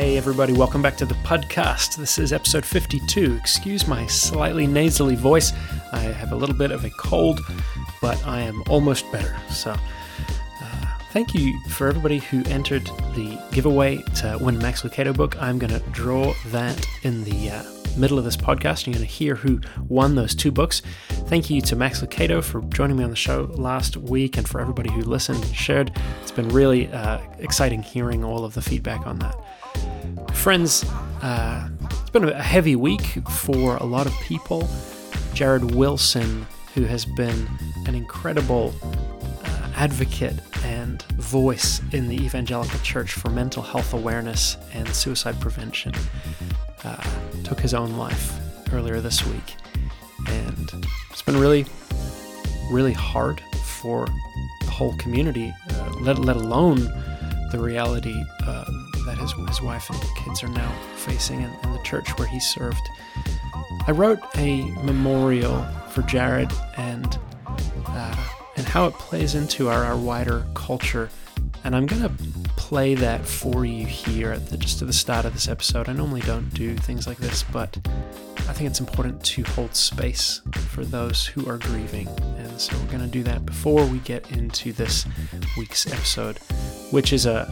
Hey, everybody, welcome back to the podcast. This is episode 52. Excuse my slightly nasally voice. I have a little bit of a cold, but I am almost better. So, uh, thank you for everybody who entered the giveaway to win Max Lucado book. I'm going to draw that in the uh, middle of this podcast. You're going to hear who won those two books. Thank you to Max Lucado for joining me on the show last week and for everybody who listened and shared. It's been really uh, exciting hearing all of the feedback on that. Friends, uh, it's been a heavy week for a lot of people. Jarrid Wilson, who has been an incredible uh, advocate and voice in the evangelical church for mental health awareness and suicide prevention, uh, took his own life earlier this week. And it's been really, really hard for the whole community, uh, let, let alone the reality uh, that his, his wife and kids are now facing in, in the church where he served. I wrote a memorial for Jarrid and uh, and how it plays into our, our wider culture. And I'm gonna play that for you here at the, just at the start of this episode. I normally don't do things like this, but I think it's important to hold space for those who are grieving. And so we're gonna do that before we get into this week's episode, which is a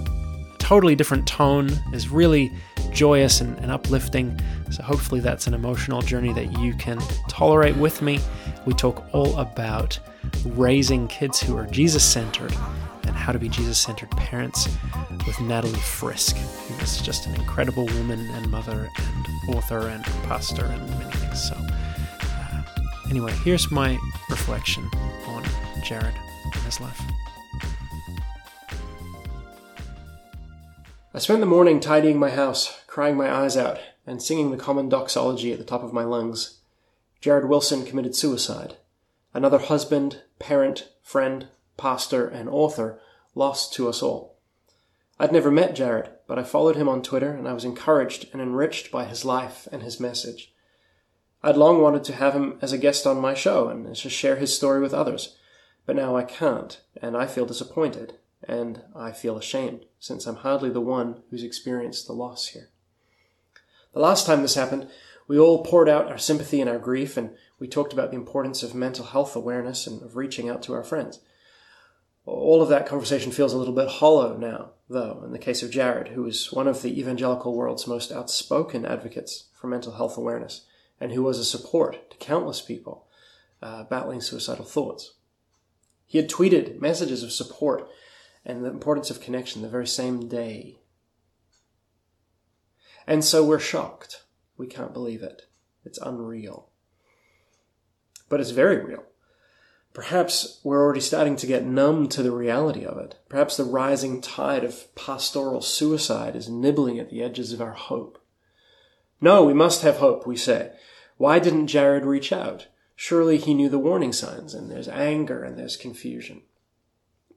totally different tone, is really joyous and, and, uplifting. So, hopefully, that's an emotional journey that you can tolerate with me. We talk all about raising kids who are Jesus centered and how to be Jesus centered parents with Natalie Frisk, who is just an incredible woman and mother and author and pastor and many things. So, uh, anyway, here's my reflection on Jarrid and his life. I spent the morning tidying my house, crying my eyes out, and singing the common doxology at the top of my lungs. Jarrid Wilson committed suicide. Another husband, parent, friend, pastor, and author lost to us all. I'd never met Jarrid, but I followed him on Twitter and I was encouraged and enriched by his life and his message. I'd long wanted to have him as a guest on my show and to share his story with others, but now I can't, and I feel disappointed and I feel ashamed, since I'm hardly the one who's experienced the loss here. The last time this happened, we all poured out our sympathy and our grief, and we talked about the importance of mental health awareness and of reaching out to our friends. All of that conversation feels a little bit hollow now, though, in the case of Jarrid, who is one of the evangelical world's most outspoken advocates for mental health awareness, and who was a support to countless people uh, battling suicidal thoughts. He had tweeted messages of support and the importance of connection the very same day. And so we're shocked. We can't believe it. It's unreal. But it's very real. Perhaps we're already starting to get numb to the reality of it. Perhaps the rising tide of pastoral suicide is nibbling at the edges of our hope. No, we must have hope, we say. Why didn't Jarrid reach out? Surely he knew the warning signs, and there's anger and there's confusion.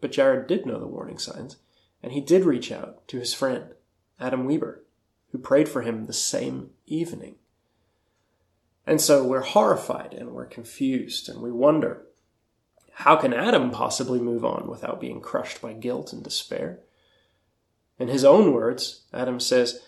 But Jarrid did know the warning signs, and he did reach out to his friend, Adam Weber, who prayed for him the same evening. And so we're horrified and we're confused and we wonder how can Adam possibly move on without being crushed by guilt and despair? In his own words, Adam says,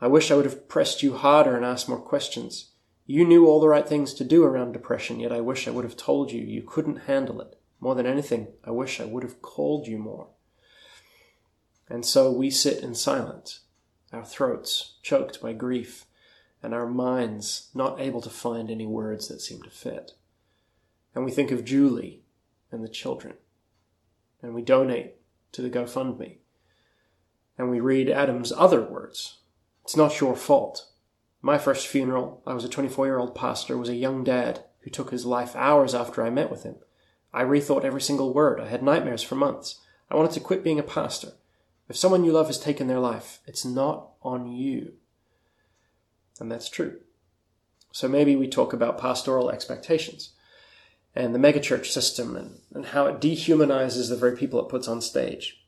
I wish I would have pressed you harder and asked more questions. You knew all the right things to do around depression, yet I wish I would have told you you couldn't handle it. More than anything, I wish I would have called you more. And so we sit in silence, our throats choked by grief, and our minds not able to find any words that seem to fit. And we think of Juli and the children, and we donate to the GoFundMe. And we read Adam's other words It's not your fault. My first funeral, I was a 24 year old pastor, was a young dad who took his life hours after I met with him. I rethought every single word. I had nightmares for months. I wanted to quit being a pastor. If someone you love has taken their life, it's not on you. And that's true. So maybe we talk about pastoral expectations and the megachurch system and, and how it dehumanizes the very people it puts on stage.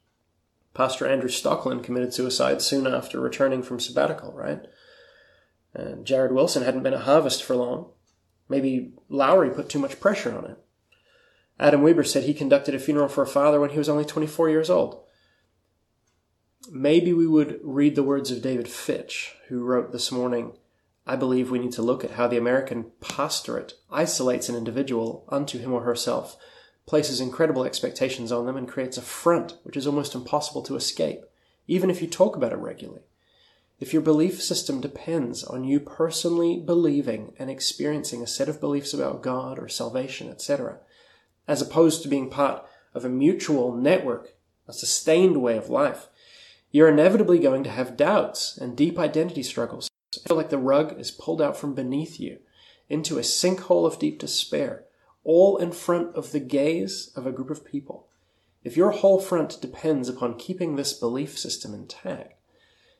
Pastor Andrew Stoecklein committed suicide soon after returning from sabbatical, right? And Jarrid Wilson hadn't been at Harvest for long. Maybe Laurie put too much pressure on him. Adam Weber said he conducted a funeral for a father when he was only 24 years old. maybe we would read the words of David Fitch, who wrote this morning I believe we need to look at how the American pastorate isolates an individual unto him or herself, places incredible expectations on them, and creates a front which is almost impossible to escape, even if you talk about it regularly. If your belief system depends on you personally believing and experiencing a set of beliefs about God or salvation, etc., as opposed to being part of a mutual network, a sustained way of life, you're inevitably going to have doubts and deep identity struggles feel like the rug is pulled out from beneath you into a sinkhole of deep despair, all in front of the gaze of a group of people. If your whole front depends upon keeping this belief system intact,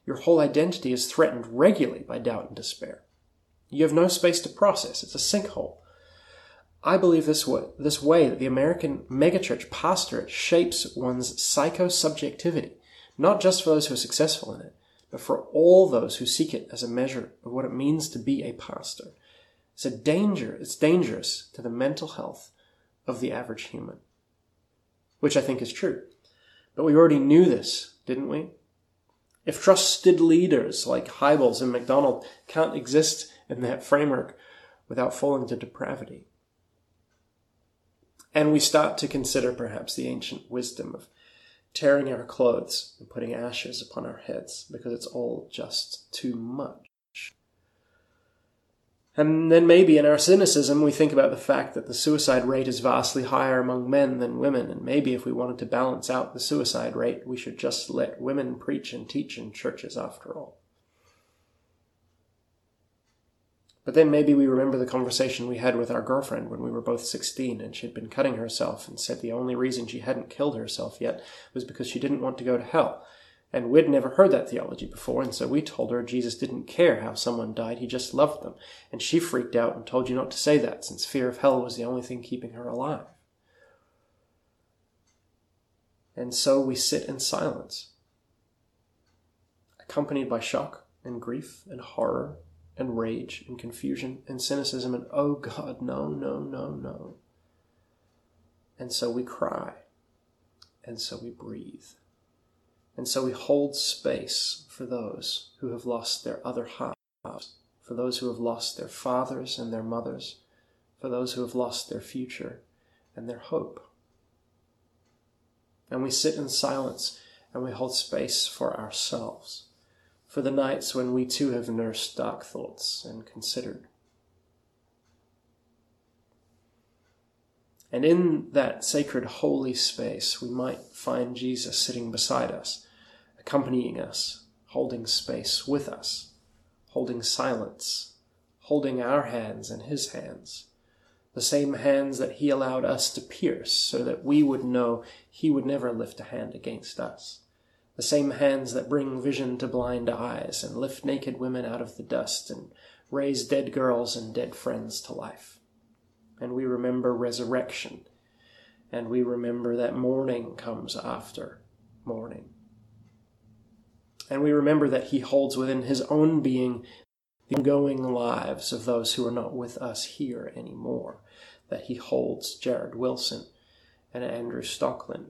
your whole identity is threatened regularly by doubt and despair. You have no space to process. It's a sinkhole. I believe this way, this way that the American megachurch pastorate shapes one's psychosubjectivity, not just for those who are successful in it, but for all those who seek it as a measure of what it means to be a pastor. It's a danger, it's dangerous to the mental health of the average human. Which I think is true. But we already knew this, didn't we? If trusted leaders like Hybels and MacDonald can't exist in that framework without falling to depravity. And we start to consider perhaps the ancient wisdom of tearing our clothes and putting ashes upon our heads because it's all just too much. And then maybe in our cynicism, we think about the fact that the suicide rate is vastly higher among men than women, and maybe if we wanted to balance out the suicide rate, we should just let women preach and teach in churches after all. But then maybe we remember the conversation we had with our girlfriend when we were both 16 and she'd been cutting herself and said the only reason she hadn't killed herself yet was because she didn't want to go to hell. And we'd never heard that theology before, and so we told her Jesus didn't care how someone died, he just loved them. And she freaked out and told you not to say that, since fear of hell was the only thing keeping her alive. And so we sit in silence, accompanied by shock and grief and horror and rage and confusion and cynicism and, oh God, no, no, no, no. And so we cry. And so we breathe. And so we hold space for those who have lost their other halves, for those who have lost their fathers and their mothers, for those who have lost their future and their hope. And we sit in silence and we hold space for ourselves for the nights when we too have nursed dark thoughts and considered. And in that sacred holy space, we might find Jesus sitting beside us, accompanying us, holding space with us, holding silence, holding our hands in his hands, the same hands that he allowed us to pierce so that we would know he would never lift a hand against us the same hands that bring vision to blind eyes and lift naked women out of the dust and raise dead girls and dead friends to life. And we remember resurrection, and we remember that morning comes after morning. And we remember that He holds within His own being the ongoing lives of those who are not with us here anymore. That He holds Jarrid Wilson and Andrew Stoecklein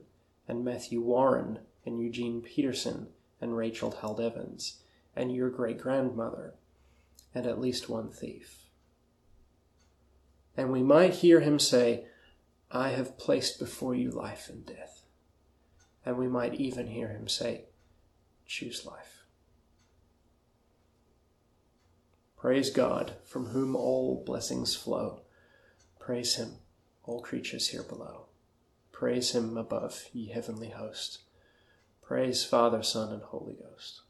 and Matthew Warren and Eugene Peterson and Rachel Held Evans and your great grandmother and at least one thief. And we might hear him say, I have placed before you life and death. And we might even hear him say, Choose life. Praise God, from whom all blessings flow. Praise him, all creatures here below. Praise him above, ye heavenly host. Praise Father, Son, and Holy Ghost.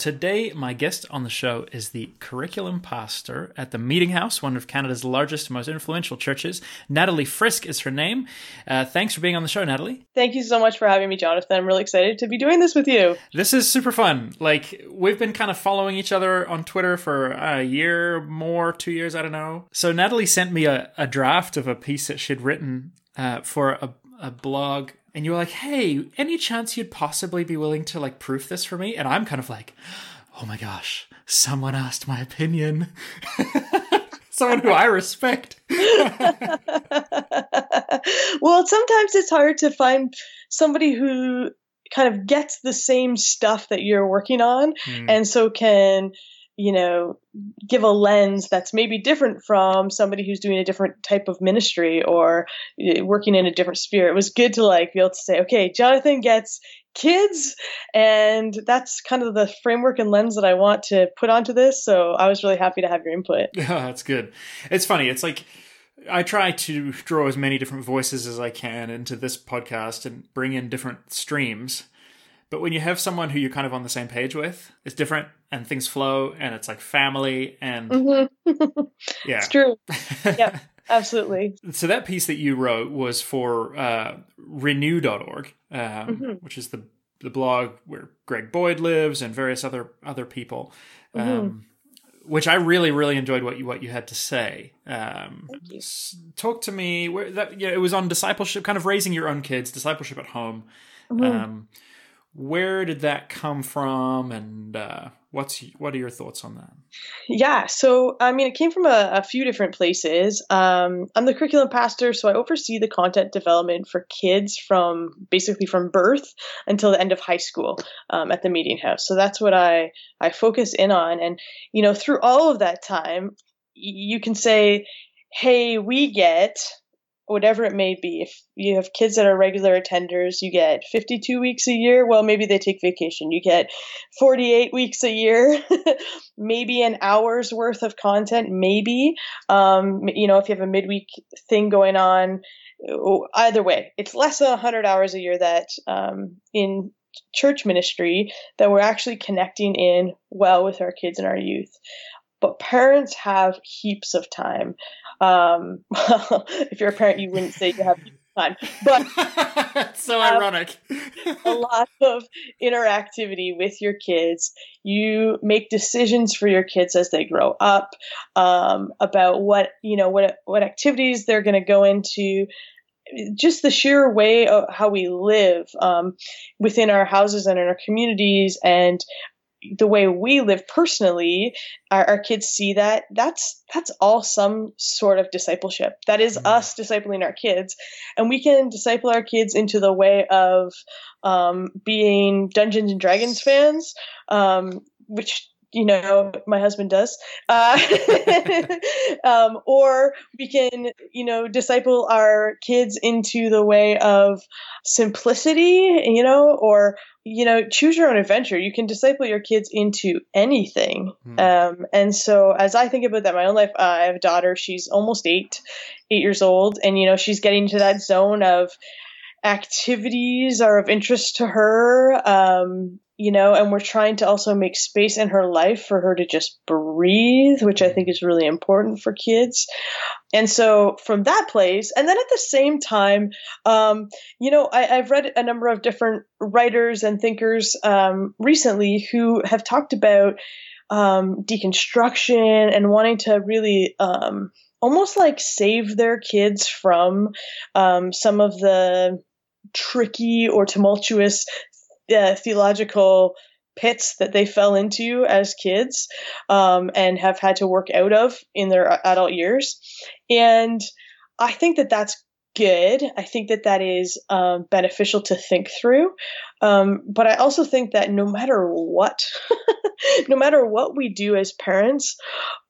Today, my guest on the show is the curriculum pastor at the Meeting House, one of Canada's largest and most influential churches. Natalie Frisk is her name. Uh, thanks for being on the show, Natalie. Thank you so much for having me, Jonathan. I'm really excited to be doing this with you. This is super fun. Like, we've been kind of following each other on Twitter for a year more, two years, I don't know. So, Natalie sent me a, a draft of a piece that she'd written uh, for a, a blog and you were like, "Hey, any chance you'd possibly be willing to like proof this for me?" And I'm kind of like, "Oh my gosh, someone asked my opinion." someone who I respect. well, sometimes it's hard to find somebody who kind of gets the same stuff that you're working on Mm. and so can you know give a lens that's maybe different from somebody who's doing a different type of ministry or eh, working in a different sphere it was good to like be able to say okay jonathan gets kids and that's kind of the framework and lens that i want to put onto this so i was really happy to have your input Yeah, that's good. It's funny. It's like I try to draw as many different voices as I can into this podcast and bring in different streams. But when you have someone who you're kind of on the same page with, it's different and things flow and it's like family and Mhm. yeah. it's true Yeah. absolutely So that piece that you wrote was for uh, reknew.org, um, Mhm. which is the the blog where Greg Boyd lives and various other other people. Um, Mm-hmm. Which I really, really enjoyed what you what you had to say. Um, Thank you. s- talk to me. Where that yeah, it was on discipleship, kind of raising your own kids, discipleship at home. Mhm. Um, where did that come from, and uh, what's what are your thoughts on that? Yeah, so I mean, it came from a, a few different places. Um, I'm the curriculum pastor, so I oversee the content development for kids from basically from birth until the end of high school um, at the Meeting House. So that's what I I focus in on, and you know, through all of that time, you can say, "Hey, we get." Whatever it may be, if you have kids that are regular attenders, you get 52 weeks a year. Well, maybe they take vacation. You get 48 weeks a year, maybe an hour's worth of content, maybe. Um, you know, if you have a midweek thing going on, either way, it's less than 100 hours a year that um, in church ministry that we're actually connecting in well with our kids and our youth. But parents have heaps of time. Um, if you're a parent, you wouldn't say you have time, but so Um, ironic. a lot of interactivity with your kids. You make decisions for your kids as they grow up um, about what you know what what activities they're going to go into. Just the sheer way of how we live um, within our houses and in our communities, and the way we live personally, our, our kids see that that's that's all some sort of discipleship. That is Mhm. us discipling our kids, and we can disciple our kids into the way of um, being Dungeons and Dragons fans, um, which you know my husband does, uh, um, or we can you know disciple our kids into the way of simplicity, you know, or you know choose your own adventure. You can disciple your kids into anything. Hmm. Um, and so as I think about that my own life, uh, I have a daughter. She's almost eight, eight years old, and you know she's getting to that zone of activities are of interest to her. Um, you know, and we're trying to also make space in her life for her to just breathe, which I think is really important for kids. And so from that place, and then at the same time, um, you know, I, I've read a number of different writers and thinkers um, recently who have talked about um, deconstruction and wanting to really um, almost like save their kids from um, some of the tricky or tumultuous uh, theological pits that they fell into as kids um, and have had to work out of in their adult years. And I think that that's good. I think that that is um, beneficial to think through. Um, but I also think that no matter what, no matter what we do as parents,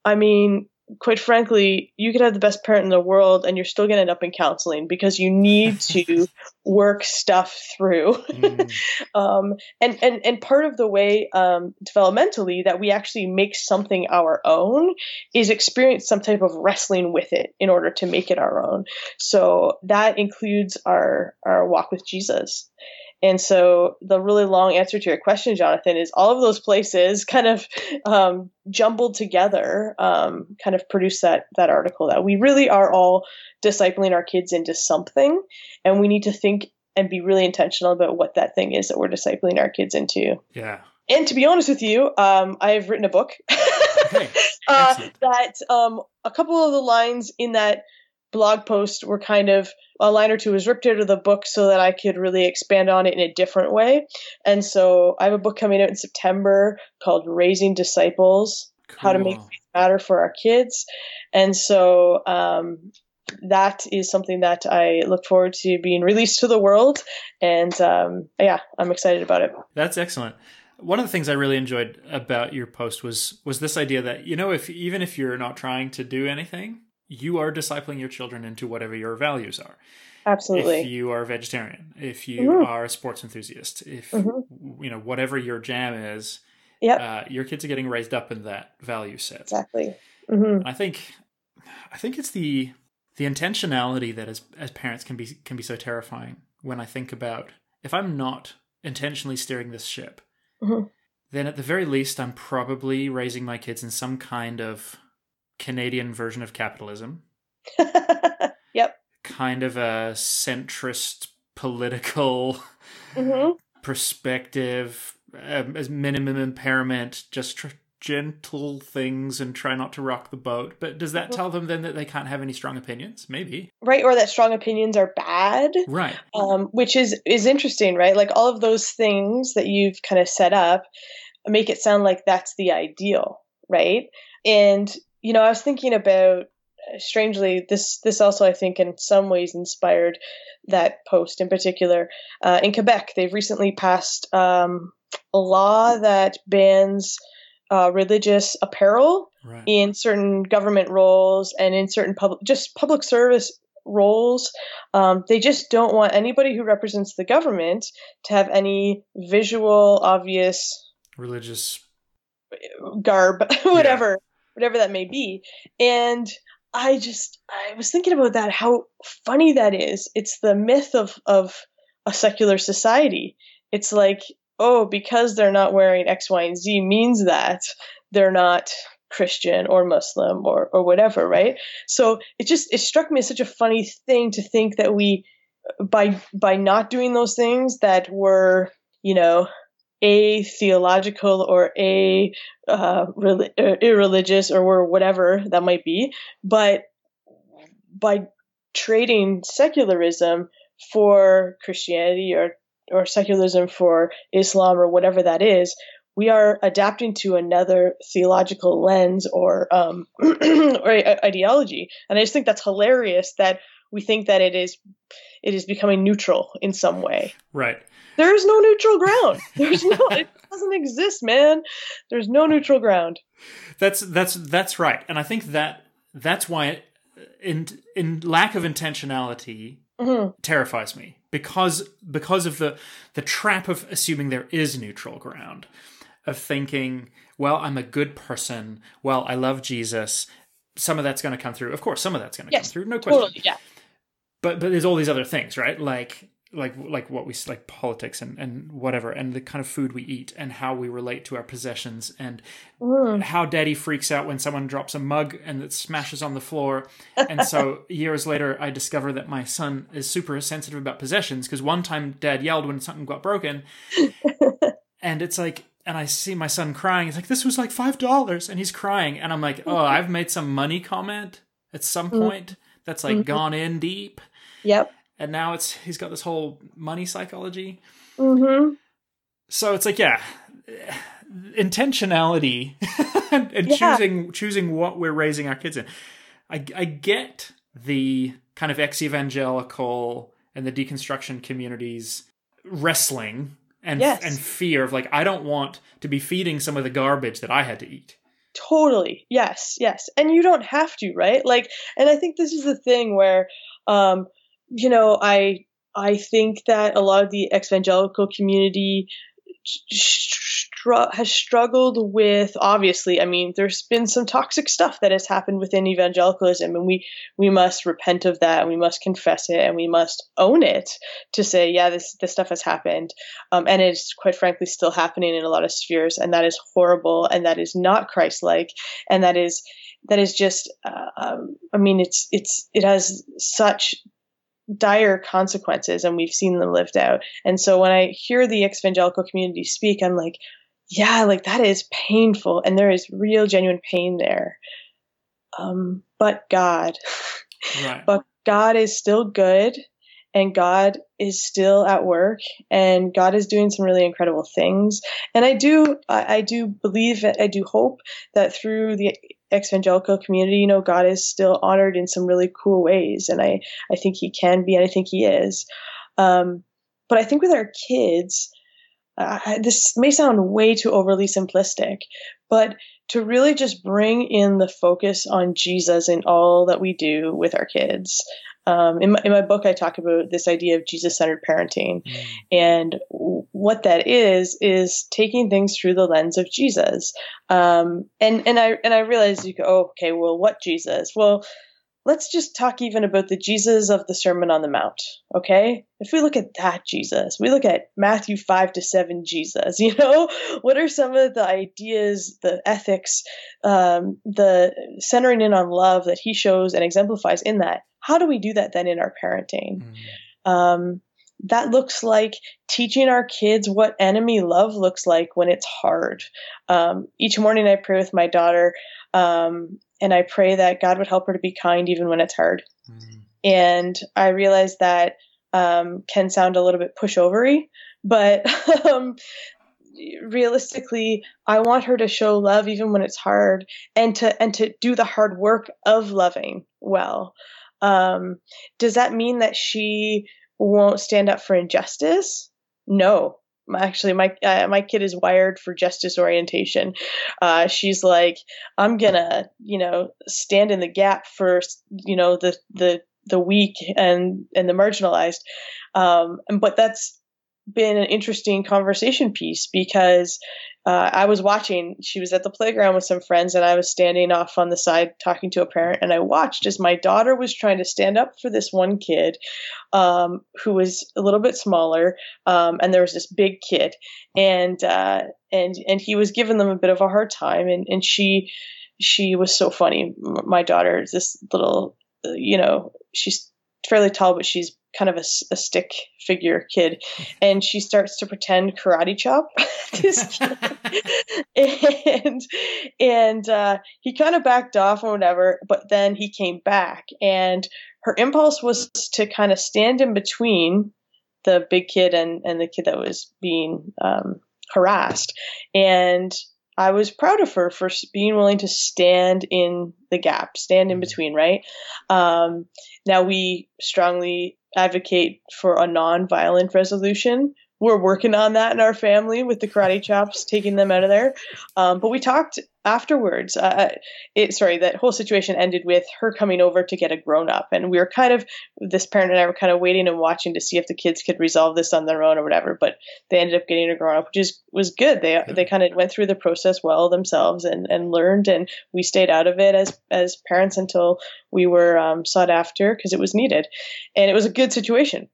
I mean, quite frankly, you could have the best parent in the world and you're still going to end up in counseling because you need to work stuff through. Mm. um, and, and, and part of the way um, developmentally that we actually make something our own is experience some type of wrestling with it in order to make it our own. So that includes our, our walk with Jesus. And so the really long answer to your question, Jonathan, is all of those places kind of um, jumbled together, um, kind of produce that that article that we really are all discipling our kids into something, and we need to think and be really intentional about what that thing is that we're discipling our kids into. Yeah. And to be honest with you, um, I've written a book Okay. uh, that um, a couple of the lines in that blog post were kind of a line or two was ripped out of the book so that I could really expand on it in a different way. And so I have a book coming out in September called Raising Disciples How to Make Cool. Matter for Our Kids. And so um, that is something that I look forward to being released to the world. And um, yeah, I'm excited about it. That's excellent. One of the things I really enjoyed about your post was was this idea that you know if even if you're not trying to do anything, you are discipling your children into whatever your values are. Absolutely. If you are a vegetarian, if you mm-hmm. are a sports enthusiast, if mm-hmm. you know whatever your jam is, yep. Uh, your kids are getting raised up in that value set. Exactly. Mm-hmm. I think, I think it's the the intentionality that as as parents can be can be so terrifying. When I think about if I'm not intentionally steering this ship, mm-hmm. then at the very least I'm probably raising my kids in some kind of Canadian version of capitalism. yep. Kind of a centrist political mm-hmm. perspective, um, as minimum impairment, just tr- gentle things and try not to rock the boat. But does that mm-hmm. tell them then that they can't have any strong opinions? Maybe. Right, or that strong opinions are bad. Right. Um, which is is interesting, right? Like all of those things that you've kind of set up make it sound like that's the ideal, right? And you know, I was thinking about strangely this this also I think in some ways inspired that post in particular. Uh, in Quebec, they've recently passed um, a law that bans uh, religious apparel right. in certain government roles and in certain public just public service roles. Um, they just don't want anybody who represents the government to have any visual, obvious religious garb, whatever. Whatever that may be. And I just I was thinking about that how funny that is. It's the myth of of a secular society. It's like, oh, because they're not wearing X, Y, and Z means that they're not Christian or Muslim or or whatever, right? So it just it struck me as such a funny thing to think that we by by not doing those things that were, you know, a theological or a uh, uh, irreligious or whatever that might be, but by trading secularism for Christianity or or secularism for Islam or whatever that is, we are adapting to another theological lens or um, or ideology, and I just think that's hilarious that we think that it is it is becoming neutral in some way. Right. There's no neutral ground. There's no. it doesn't exist, man. There's no neutral ground. That's that's that's right, and I think that that's why it, in in lack of intentionality mm-hmm. terrifies me because because of the the trap of assuming there is neutral ground of thinking well i'm a good person well i love jesus some of that's going to come through of course some of that's going to yes, come through no question totally, yeah but but there's all these other things right? Like like like what we like politics and and whatever and the kind of food we eat and how we relate to our possessions and mm. how daddy freaks out when someone drops a mug and it smashes on the floor. And so years later i discover that my son is super sensitive about possessions because one time dad yelled when something got broken. And it's like and i see my son crying. He's like this was like five dollars. And he's crying. And i'm like oh i've made some money comment at some mm. point that's like mm-hmm. gone in deep yep and now it's he's got this whole money psychology. Mm-hmm. So it's like, yeah, intentionality and, and yeah. choosing choosing what we're raising our kids in. I, I get the kind of ex evangelical and the deconstruction communities wrestling and yes. and fear of like I don't want to be feeding some of the garbage that I had to eat. Totally. Yes, yes. And you don't have to, right? Like and I think this is the thing where um you know, I I think that a lot of the evangelical community has struggled with obviously i mean there's been some toxic stuff that has happened within evangelicalism and we we must repent of that and we must confess it and we must own it to say yeah this this stuff has happened. Um, and it's quite frankly still happening in a lot of spheres and that is horrible and that is not christ-like and that is that is just uh, um, i mean it's it's it has such dire consequences and we've seen them lived out. And so when I hear the evangelical community speak, I'm like, yeah, like that is painful and there is real genuine pain there. Um, but God, right. but God is still good and God is still at work and God is doing some really incredible things. And I do, I, I do believe, I do hope that through the evangelical community, you know, God is still honored in some really cool ways, and I I think He can be, and I think He is. Um, but I think with our kids, uh, this may sound way too overly simplistic, but to really just bring in the focus on Jesus in all that we do with our kids. Um, in, my, in my book, I talk about this idea of Jesus centered parenting. Mm. And what that is, is taking things through the lens of Jesus. Um, and, and I, and I realized you go, oh, okay, well, what Jesus? Well, let's just talk even about the Jesus of the Sermon on the Mount, okay? If we look at that Jesus, we look at Matthew 5 to 7 Jesus, you know, what are some of the ideas, the ethics, um, the centering in on love that he shows and exemplifies in that? How do we do that then in our parenting? Mm. Um, that looks like teaching our kids what enemy love looks like when it's hard. Um, each morning I pray with my daughter um, and I pray that God would help her to be kind even when it's hard. Mm. And I realize that um, can sound a little bit pushovery, but um, realistically, I want her to show love even when it's hard, and to and to do the hard work of loving well. Um, does that mean that she won't stand up for injustice? No, actually my uh, my kid is wired for justice orientation. Uh, she's like i'm gonna you know stand in the gap for you know the the the weak and and the marginalized. Um, but that's been an interesting conversation piece because uh, I was watching. She was at the playground with some friends, and I was standing off on the side talking to a parent. And I watched as my daughter was trying to stand up for this one kid um, who was a little bit smaller, um, and there was this big kid, and uh, and and he was giving them a bit of a hard time. And and she she was so funny. My daughter, this little, uh, you know, she's fairly tall, but she's kind of a, a, stick figure kid, and she starts to pretend karate chop. This and and uh, he kind of backed off or whatever, but then he came back, and her impulse was to kind of stand in between the big kid and and the kid that was being um, harassed, and I was proud of her for being willing to stand in the gap, stand in mm-hmm. between, right? Um, now we strongly advocate for a non-violent resolution we're working on that in our family with the karate chops, taking them out of there. Um, but we talked afterwards. Uh, uh, it, sorry, that whole situation ended with her coming over to get a grown up, and we were kind of this parent and I were kind of waiting and watching to see if the kids could resolve this on their own or whatever. But they ended up getting a grown up, which is was good. They they kind of went through the process well themselves and and learned, and we stayed out of it as as parents until we were um, sought after because it was needed, and it was a good situation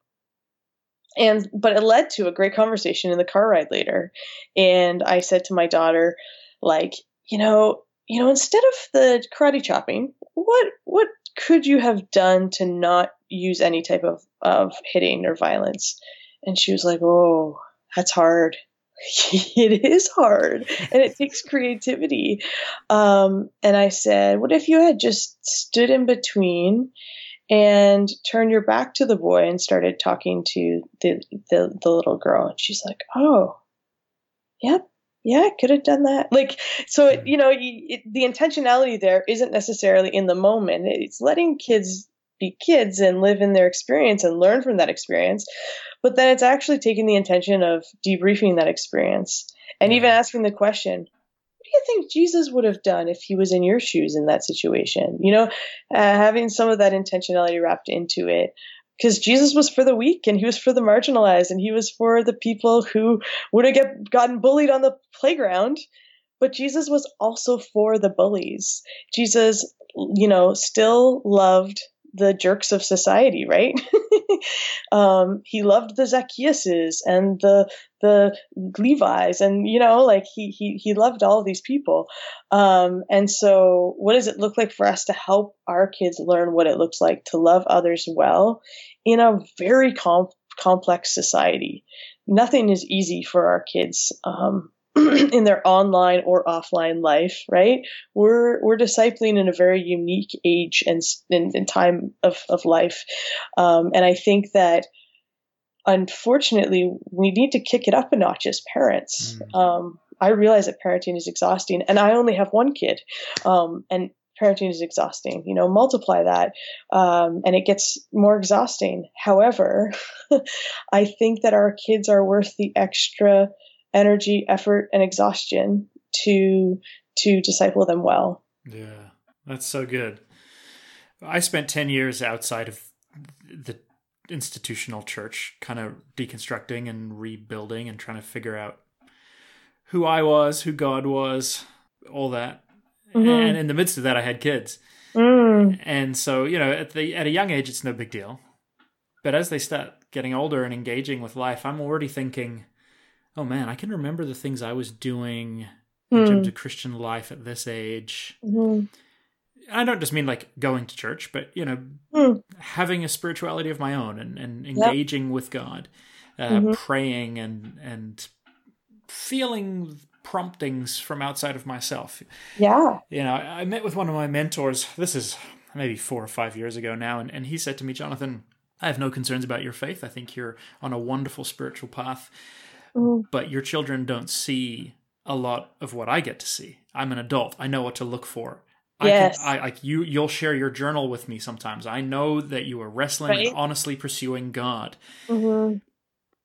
and but it led to a great conversation in the car ride later. And i said to my daughter like you know you know instead of the karate chopping what what could you have done to not use any type of of hitting or violence? And she was like oh that's hard. It is hard and it takes creativity. Um, and i said what if you had just stood in between and turned your back to the boy and started talking to the, the, the little girl. And she's like, oh, yep, yeah, I could have done that. Like, so, it, you know, it, the intentionality there isn't necessarily in the moment. It's letting kids be kids and live in their experience and learn from that experience. But then it's actually taking the intention of debriefing that experience and even asking the question, do you think Jesus would have done if he was in your shoes in that situation? You know, uh, having some of that intentionality wrapped into it. Because Jesus was for the weak and he was for the marginalized and he was for the people who would have get, gotten bullied on the playground. But Jesus was also for the bullies. Jesus, you know, still loved the jerks of society, right? um, he loved the Zacchaeuses and the the Levi's, and you know, like he he he loved all these people. Um, and so, what does it look like for us to help our kids learn what it looks like to love others well in a very com- complex society? Nothing is easy for our kids. Um, in their online or offline life, right? We're we're discipling in a very unique age and and, time of of life, um, and I think that unfortunately we need to kick it up a notch as parents. Mm. Um, I realize that parenting is exhausting, and I only have one kid, um, and parenting is exhausting. You know, multiply that, um, and it gets more exhausting. However, I think that our kids are worth the extra energy, effort, and exhaustion to to disciple them well. Yeah, that's so good. I spent 10 years outside of the institutional church, kind of deconstructing and rebuilding and trying to figure out who I was, who God was, all that. Mm-hmm. And in the midst of that, I had kids. Mm. And so, you know, at the at a young age, it's no big deal. But as they start getting older and engaging with life, I'm already thinking, oh man, I can remember the things I was doing in mm. terms of Christian life at this age. Mm-hmm. I don't just mean like going to church, but you know, mm. having a spirituality of my own and, and engaging yep. with God, uh, mm-hmm. praying and and feeling promptings from outside of myself. Yeah. You know, I met with one of my mentors. This is maybe four or five years ago now, and, and he said to me, Jonathan, I have no concerns about your faith. I think you're on a wonderful spiritual path, mm. but your children don't see a lot of what I get to see. I'm an adult. I know what to look for. Yes. I, can, I like you. You'll share your journal with me sometimes. I know that you are wrestling right? and honestly pursuing God, mm-hmm.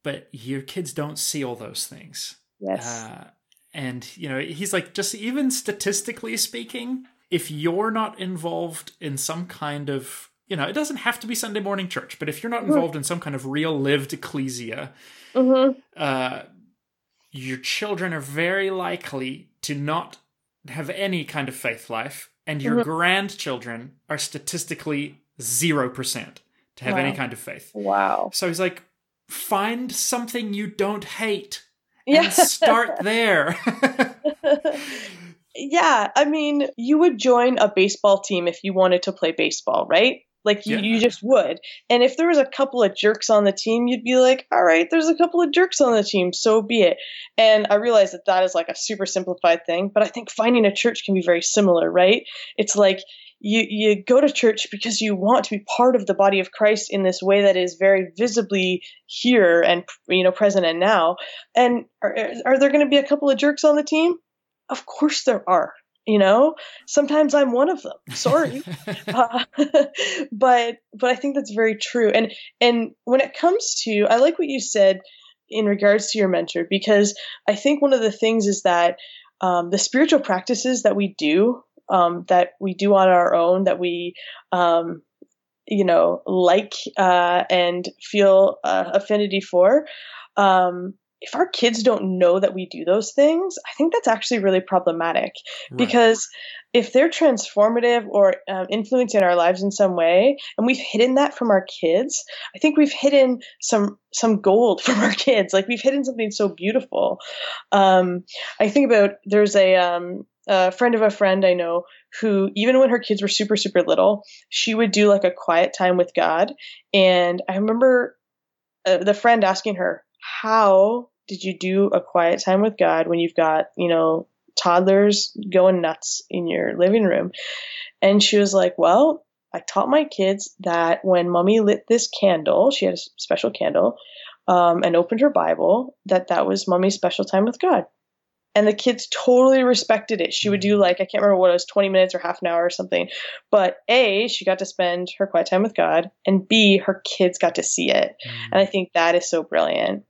but your kids don't see all those things. Yes. Uh, and you know, he's like, just even statistically speaking, if you're not involved in some kind of, you know, it doesn't have to be Sunday morning church, but if you're not mm-hmm. involved in some kind of real lived ecclesia, mm-hmm. uh, your children are very likely to not have any kind of faith life and your mm-hmm. grandchildren are statistically 0% to have wow. any kind of faith. Wow. So he's like, find something you don't hate yeah. and start there. yeah. I mean, you would join a baseball team if you wanted to play baseball, right? Like you, yeah. you just would. And if there was a couple of jerks on the team, you'd be like, all right, there's a couple of jerks on the team, so be it. And I realize that that is like a super simplified thing, but I think finding a church can be very similar, right? It's like you you go to church because you want to be part of the body of Christ in this way that is very visibly here and you know present and now. And are, are there going to be a couple of jerks on the team? Of course there are you know? Sometimes i'm one of them. Sorry. Uh, but but i think that's very true. And and when it comes to i like what you said in regards to your mentor because i think one of the things is that um, the spiritual practices that we do um, that we do on our own that we um, you know like uh, and feel uh, affinity for um, if our kids don't know that we do those things, I think that's actually really problematic right. because if they're transformative or um, influencing our lives in some way, and we've hidden that from our kids, I think we've hidden some some gold from our kids. Like we've hidden something so beautiful. Um, I think about there's a um, a friend of a friend I know who, even when her kids were super super little, she would do like a quiet time with God, and I remember uh, the friend asking her how did you do a quiet time with God when you've got, you know, toddlers going nuts in your living room? And she was like, well, I taught my kids that when mommy lit this candle, she had a special candle, um, and opened her Bible, that that was mommy's special time with God. And the kids totally respected it. She would do like, I can't remember what it was, 20 minutes or half an hour or something. But A, she got to spend her quiet time with God. And B, her kids got to see it. Mm. And I think that is so brilliant.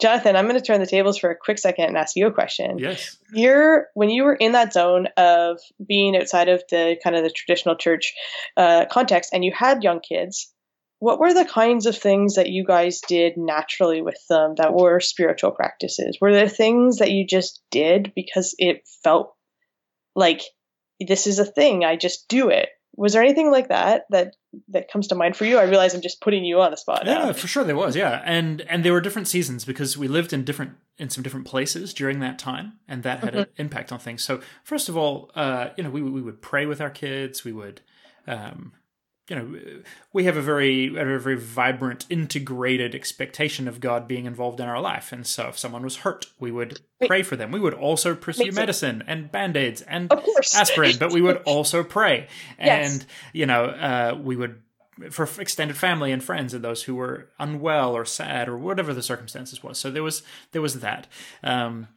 Jonathan, I'm going to turn the tables for a quick second and ask you a question. Yes. You're when you were in that zone of being outside of the kind of the traditional church uh, context, and you had young kids. What were the kinds of things that you guys did naturally with them that were spiritual practices? Were there things that you just did because it felt like this is a thing? I just do it was there anything like that that that comes to mind for you? I realize I'm just putting you on the spot. Yeah, now. for sure there was. Yeah, and and there were different seasons because we lived in different in some different places during that time, and that had mm-hmm. an impact on things. So first of all, uh, you know, we we would pray with our kids. We would um, you know, we have a very, a very vibrant, integrated expectation of God being involved in our life. And so if someone was hurt, we would pray for them. We would also pursue medicine and band aids and aspirin, but we would also pray. yes. And, you know, uh, we would, for extended family and friends and those who were unwell or sad or whatever the circumstances was. So there was, there was that. Um,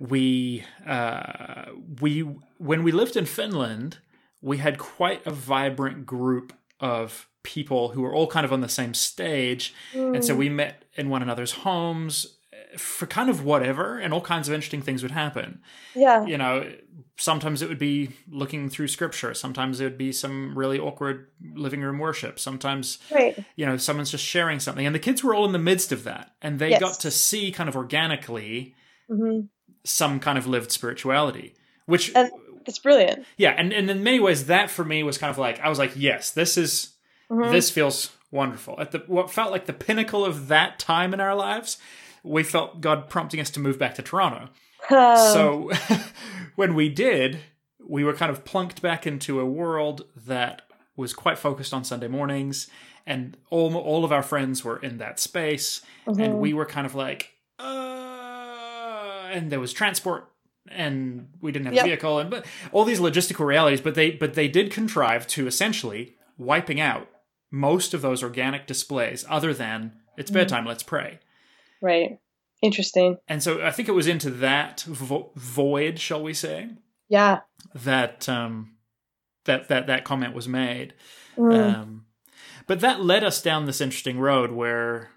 we uh, we when we lived in Finland, we had quite a vibrant group of people who were all kind of on the same stage, and so we met in one another's homes for kind of whatever, and all kinds of interesting things would happen. Yeah. You know, sometimes it would be looking through scripture. Sometimes it would be some really awkward living room worship. Sometimes Right. you know someone's just sharing something and the kids were all in the midst of that and they Yes. got to see kind of organically hmm some kind of lived spirituality which And- It's brilliant. yeah and, and in many ways that for me was kind of like i was like yes this is Mhm. this feels wonderful at the what felt like the pinnacle of that time in our lives we felt god prompting us to move back to toronto Um, so when we did, we were kind of plunked back into a world that was quite focused on Sunday mornings, and all all of our friends were in that space, and mhm. we were kind of like, uh, and there was transport. And we didn't have Yep. a vehicle, and but all these logistical realities. But they but they did contrive to essentially wiping out most of those organic displays. Other than it's Mhm. bedtime, let's pray. right. Interesting. And so I think it was into that vo- void, shall we say, Yeah. that um, that that that comment was made. Mm. Um, but that led us down this interesting road where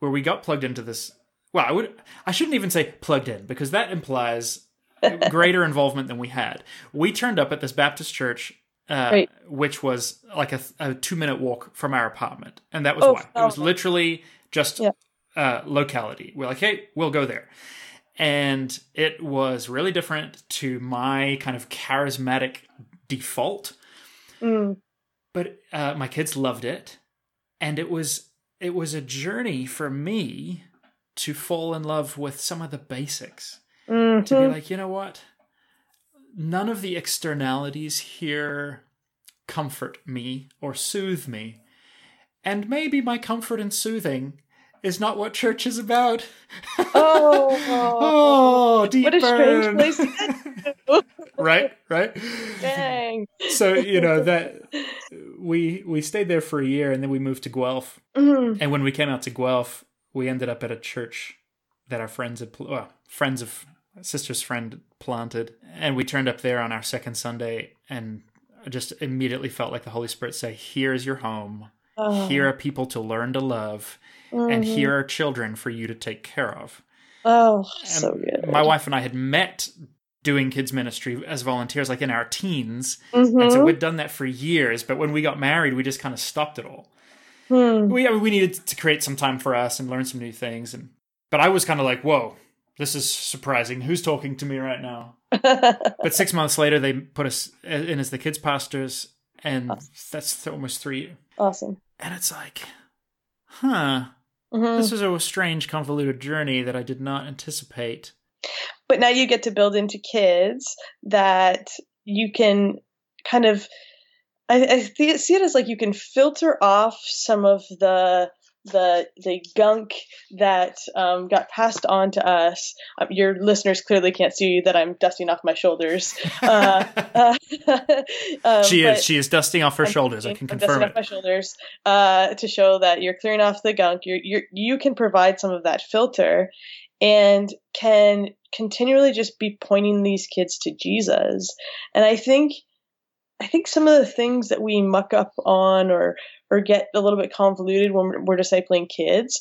where we got plugged into this. Well, I would I shouldn't even say plugged in because that implies greater involvement than we had. We turned up at this Baptist church. Uh, Right. Which was like a, a two minute walk from our apartment, and that was Oh, why it was literally just Yeah. uh, locality. We're like, hey, we'll go there, and it was really different to my kind of charismatic default Mm. but uh, my kids loved it and it was it was a journey for me to fall in love with some of the basics Mhm. to be like you know what none of the externalities here comfort me or soothe me and maybe my comfort and soothing is not what church is about Oh. oh deep What a strange place to get to. right right Dang. so you know that we we stayed there for a year and then we moved to Guelph Mhm. and when we came out to Guelph we ended up at a church that our friends had well, friends of sister's friend planted and we turned up there on our second Sunday and I just immediately felt like the Holy Spirit say here's your home Oh. here are people to learn to love and Mhm. here are children for you to take care of Oh, and so good. my wife and I had met doing kids ministry as volunteers like in our teens Mhm. and so we'd done that for years, but when we got married, we just kind of stopped it all. Hmm. We I mean, we needed to create some time for us and learn some new things. And but I was kind of like, whoa, this is surprising. Who's talking to me right now? But six months later, they put us in as the kids pastors, and that's almost three. awesome. And it's like, huh, Mhm. this was a strange, convoluted journey that I did not anticipate. but now you get to build into kids that you can kind of I, I see it as like you can filter off some of the the the gunk that um, got passed on to us. Um, your listeners clearly can't see that I'm dusting off my shoulders. Uh, uh, um, she is. She is dusting off her I'm shoulders. I can I'm confirm dusting off it. my shoulders uh, to show that you're clearing off the gunk. You're, you're you can provide some of that filter, and can continually just be pointing these kids to Jesus. And I think I think some of the things that we muck up on or or get a little bit convoluted when we're, discipling kids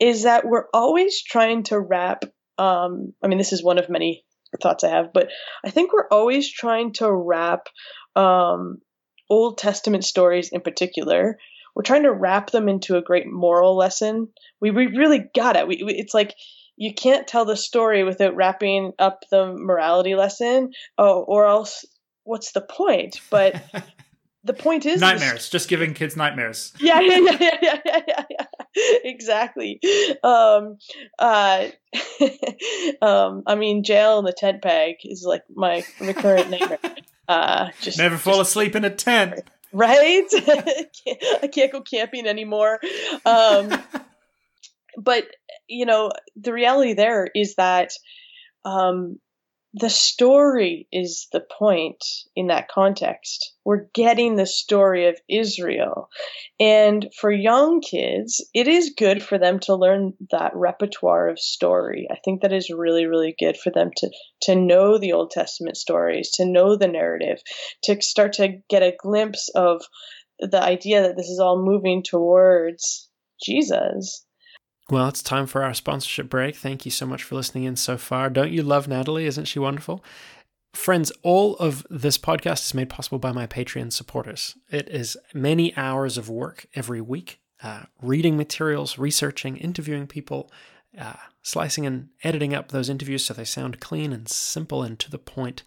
is that we're always trying to wrap. Um, I mean, this is one of many thoughts I have, but I think we're always trying to wrap um, Old Testament stories in particular. We're trying to wrap them into a great moral lesson. We, we really got it. We, we, it's like you can't tell the story without wrapping up the morality lesson. Oh, or else what's the point? But the point is nightmares. Just giving kids nightmares. yeah, yeah, yeah, yeah, yeah, yeah, yeah, exactly. Um, uh, um, I mean, Jael in the tent peg is like my recurrent nightmare. Uh, just Never fall just- asleep in a tent. right? I can't- I can't go camping anymore. Um, but you know, the reality there is that um, the story is the point in that context. We're getting the story of Israel. And for young kids, it is good for them to learn that repertoire of story. I think that is really, really good for them to, to know the Old Testament stories, to know the narrative, to start to get a glimpse of the idea that this is all moving towards Jesus. Well, it's time for our sponsorship break. Thank you so much for listening in so far. Don't you love Natalie? Isn't she wonderful? Friends, all of this podcast is made possible by my Patreon supporters. It is many hours of work every week, uh, reading materials, researching, interviewing people, uh, slicing and editing up those interviews so they sound clean and simple and to the point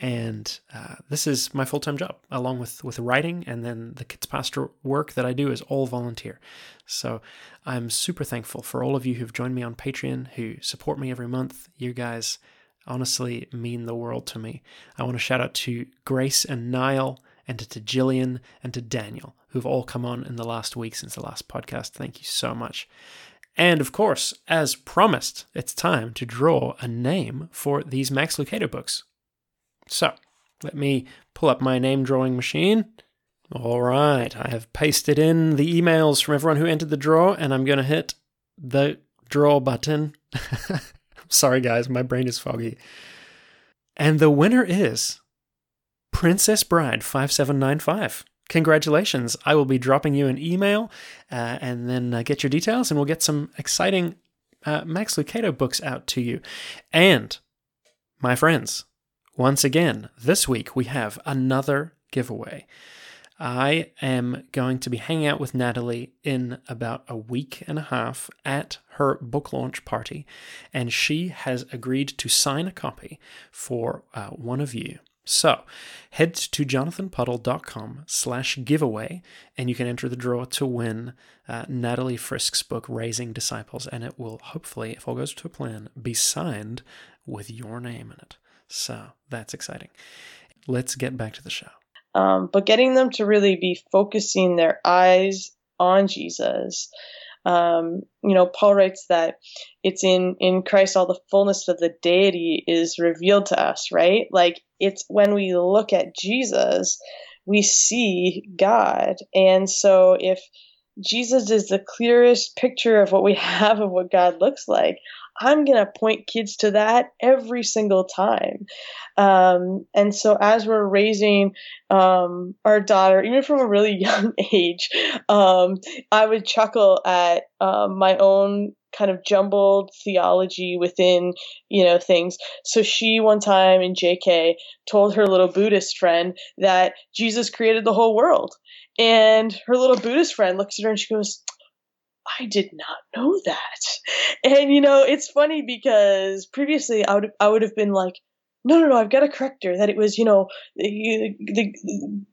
and uh, this is my full-time job along with with writing and then the kids pastor work that i do is all volunteer. So i'm super thankful for all of you who've joined me on patreon who support me every month. You guys honestly mean the world to me. I want to shout out to grace and niall and to, jillian and to daniel who've all come on in the last week since the last podcast. Thank you so much. And of course, as promised, it's time to draw a name for these Max Lucado books. So let me pull up my name drawing machine. All right, I have pasted in the emails from everyone who entered the draw, and I'm going to hit the draw button. Sorry, guys, my brain is foggy. And the winner is Princess Bride 5795. Congratulations. I will be dropping you an email uh, and then uh, get your details, and we'll get some exciting uh, Max Lucado books out to you. And, my friends, once again, this week we have another giveaway. I am going to be hanging out with Natalie in about a week and a half at her book launch party, and she has agreed to sign a copy for uh, one of you. So head to jonathanpuddle.com slash giveaway and you can enter the draw to win uh, Natalie Frisk's book, Raising Disciples, and it will hopefully, if all goes to plan, be signed with your name in it. So that's exciting. Let's get back to the show. Um, but getting them to really be focusing their eyes on Jesus. Um, you know, Paul writes that it's in in Christ all the fullness of the deity is revealed to us, right? Like it's when we look at Jesus, we see God, and so if Jesus is the clearest picture of what we have of what God looks like. I'm going to point kids to that every single time. Um, and so as we're raising um, our daughter, even from a really young age, um, I would chuckle at um, my own kind of jumbled theology within, you know, things. So she one time in JK told her little Buddhist friend that Jesus created the whole world. And her little Buddhist friend looks at her and she goes, I did not know that. And you know, it's funny because previously I would I would have been like, no, no, no, I've got to correct her that it was, you know, the the,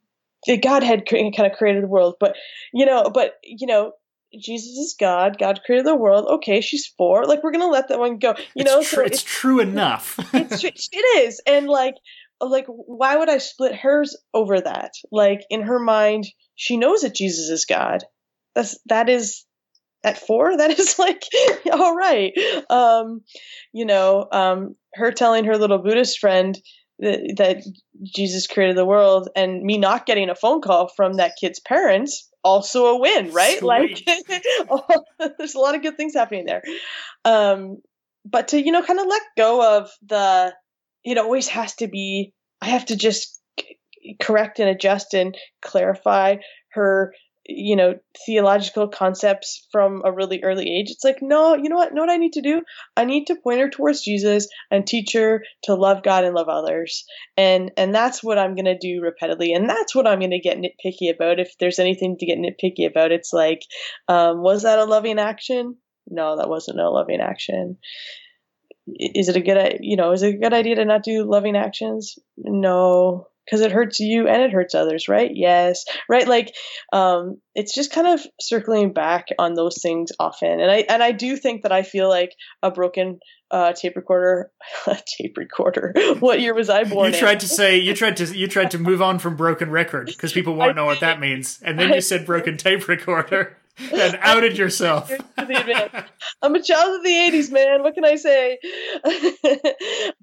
the Godhead kind of created the world, but you know, but you know, Jesus is God. God created the world. Okay, she's four. Like we're gonna let that one go. You it's know, tr- so it's, it's, true enough. it's, it is, and like, like, why would I split hers over that? Like in her mind, she knows that Jesus is God. That's that is at four? That is like all right. Um you know um her telling her little buddhist friend that, that jesus created the world and me not getting a phone call from that kid's parents also a win right? Sweet. like there's a lot of good things happening there. Um but to you know kind of let go of the it always has to be i have to just correct and adjust and clarify her you know theological concepts from a really early age it's like no you know what? Know what i need to do? I need to point her towards jesus and teach her to love god and love others. And and that's what i'm going to do repeatedly and that's what i'm going to get nitpicky about. If there's anything to get nitpicky about it's like um, was that a loving action? No that wasn't a loving action. Is it a good you know is it a good idea to not do loving actions? No because it hurts you and it hurts others right yes right like um it's just kind of circling back on those things often and i and i do think that i feel like a broken uh, tape recorder tape recorder what year was i born you tried in? to say you tried to you tried to move on from broken record because people won't know what that means and then you said broken tape recorder and outed yourself. I'm a child of the 80s, man. What can I say?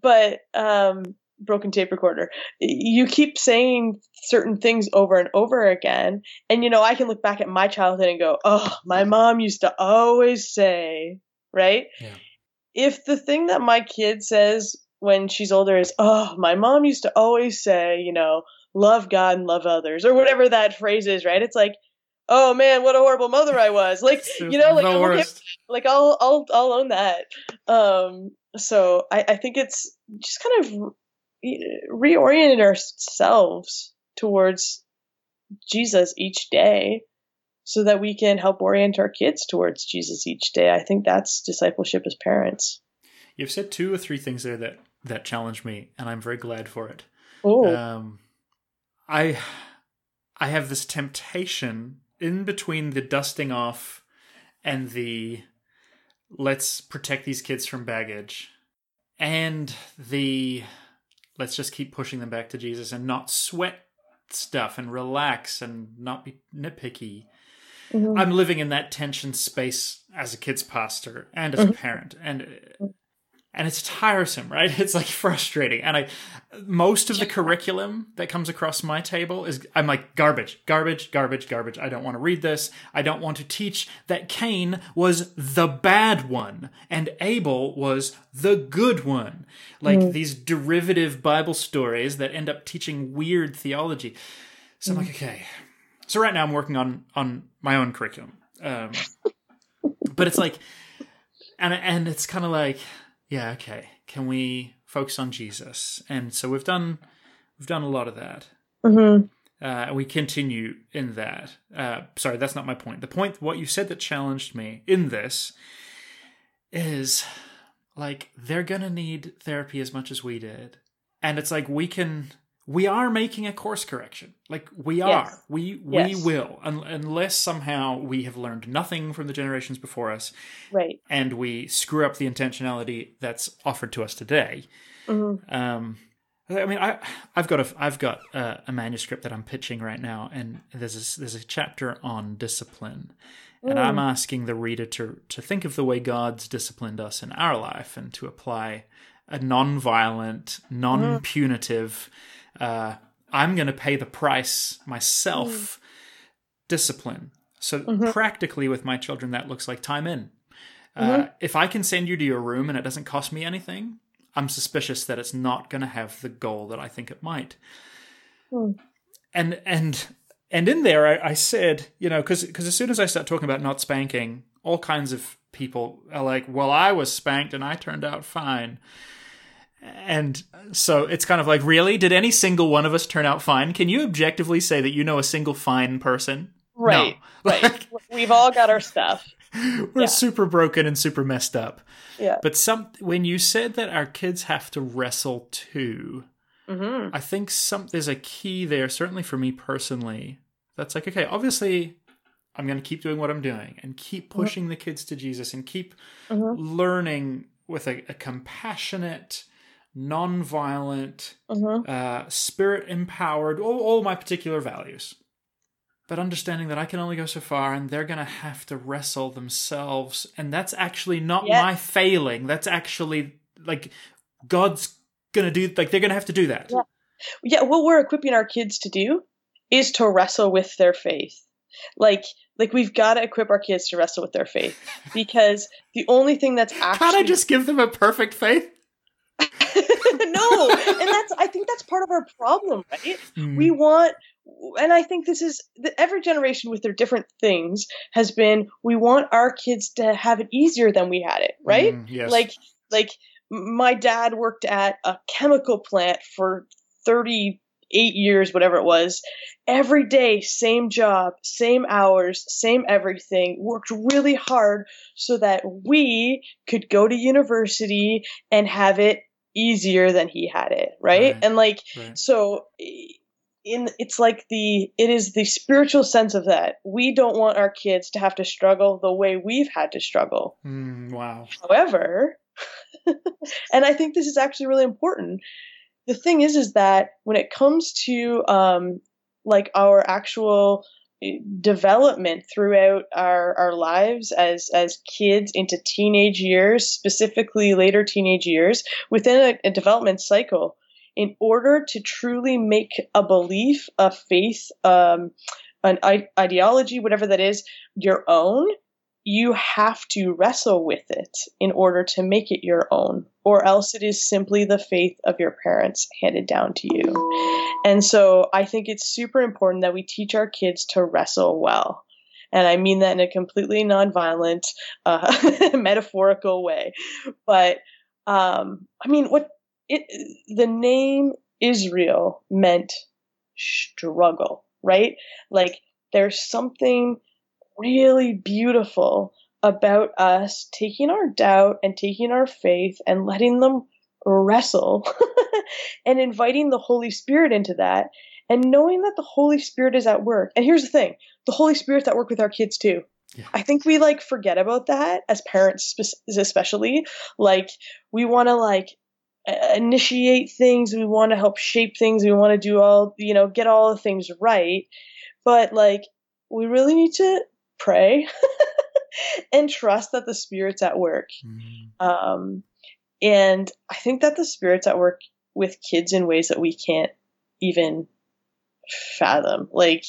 but um, broken tape recorder. You keep saying certain things over and over again. And, you know, I can look back at my childhood and go, oh, my mom used to always say, right? Yeah. If the thing that my kid says when she's older is, oh, my mom used to always say, you know, love God and love others, or whatever that phrase is, right? It's like, oh man, what a horrible mother I was. Like, you know, like, okay, like I'll, I'll, I'll own that. Um, so I, I think it's just kind of reoriented ourselves towards Jesus each day so that we can help orient our kids towards Jesus each day. I think that's discipleship as parents. You've said two or three things there that that challenged me, and I'm very glad for it. Oh, um, I I have this temptation in between the dusting off and the let's protect these kids from baggage and the let's just keep pushing them back to Jesus and not sweat stuff and relax and not be nitpicky. Mm-hmm. I'm living in that tension space as a kids pastor and as mm-hmm. a parent and and it's tiresome, right? It's like frustrating. And I most of the curriculum that comes across my table is I'm like garbage, garbage, garbage, garbage. I don't want to read this. I don't want to teach that Cain was the bad one and Abel was the good one. Like mm. these derivative Bible stories that end up teaching weird theology. So I'm like, mm. okay. So right now I'm working on on my own curriculum. Um, but it's like and and it's kind of like yeah, okay, can we focus on Jesus? And so we've done we've done a lot of that. Mm-hmm. Uh, we continue in that. Uh, sorry, that's not my point. The point, what you said that challenged me in this is like they're gonna need therapy as much as we did, and it's like we can we are making a course correction. Like we are, yes. we we yes. will, un- unless somehow we have learned nothing from the generations before us, right? And we screw up the intentionality that's offered to us today. Mm-hmm. Um, I mean, I I've got a I've got a, a, manuscript that I'm pitching right now, and there's a, there's a chapter on discipline, mm. and I'm mm. asking the reader to to think of the way God's disciplined us in our life, and to apply a non-violent, non-punitive. Mm uh, I'm going to pay the price myself mm. discipline. So mm-hmm. practically with my children, that looks like time in. Uh, mm-hmm. if I can send you to your room and it doesn't cost me anything, I'm suspicious that it's not going to have the goal that I think it might. Mm. And and and in there, I, I said, you know, because because as soon as I start talking about not spanking, all kinds of people are like, "Well, I was spanked and I turned out fine." And so it's kind of like, really? Did any single one of us turn out fine? Can you objectively say that you know a single fine person? Right. No. Right. We've all got our stuff. We're yeah. super broken and super messed up. Yeah. But some when you said that our kids have to wrestle too, mm-hmm. I think some there's a key there, certainly for me personally. That's like, okay, obviously I'm going to keep doing what I'm doing and keep mm-hmm. pushing mm-hmm. the kids to Jesus and keep mm-hmm. learning with a, a compassionate, non-violent, mm-hmm. uh, spirit empowered, all, all my particular values. But understanding that I can only go so far and they're going to have to wrestle themselves. And that's actually not yeah. my failing. That's actually like God's going to do, like, they're going to have to do that. Yeah. yeah. What we're equipping our kids to do is to wrestle with their faith. Like, like we've got to equip our kids to wrestle with their faith because the only thing that's actually. Can't I just give them a perfect faith? no, and that's I think that's part of our problem, right? Mm. We want and I think this is every generation with their different things has been we want our kids to have it easier than we had it, right? Mm, yes. Like like my dad worked at a chemical plant for 38 years, whatever it was, every day, same job, same hours, same everything, worked really hard so that we could go to university and have it easier than he had it, right? right. And like right. so in it's like the it is the spiritual sense of that. We don't want our kids to have to struggle the way we've had to struggle. Mm, wow. However, and I think this is actually really important. The thing is is that when it comes to um like our actual development throughout our, our lives as as kids into teenage years, specifically later teenage years, within a, a development cycle, in order to truly make a belief, a faith, um, an I- ideology, whatever that is, your own, you have to wrestle with it in order to make it your own, or else it is simply the faith of your parents handed down to you. And so I think it's super important that we teach our kids to wrestle well. And I mean that in a completely nonviolent, uh, metaphorical way. But um, I mean, what it the name Israel meant struggle, right? Like there's something really beautiful about us taking our doubt and taking our faith and letting them wrestle and inviting the Holy Spirit into that and knowing that the Holy Spirit is at work. And here's the thing the Holy Spirit's at work with our kids too. Yeah. I think we like forget about that as parents, especially. Like, we want to like initiate things, we want to help shape things, we want to do all, you know, get all the things right. But like, we really need to pray and trust that the Spirit's at work. Mm-hmm. Um, and I think that the Spirit's at work with kids in ways that we can't even fathom. Like,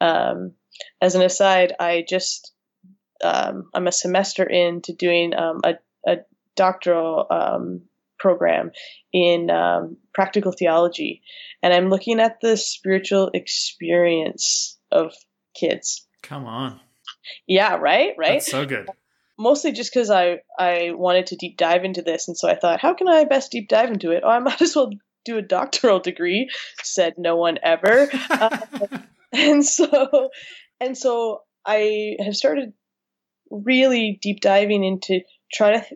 um, as an aside, I just um, I'm a semester into doing um, a, a, doctoral um, program in um, practical theology, and I'm looking at the spiritual experience of kids. Come on. Yeah, right, right. That's so good. Mostly just because I I wanted to deep dive into this, and so I thought, how can I best deep dive into it? Oh, I might as well do a doctoral degree. Said no one ever. uh, and so, and so I have started really deep diving into trying to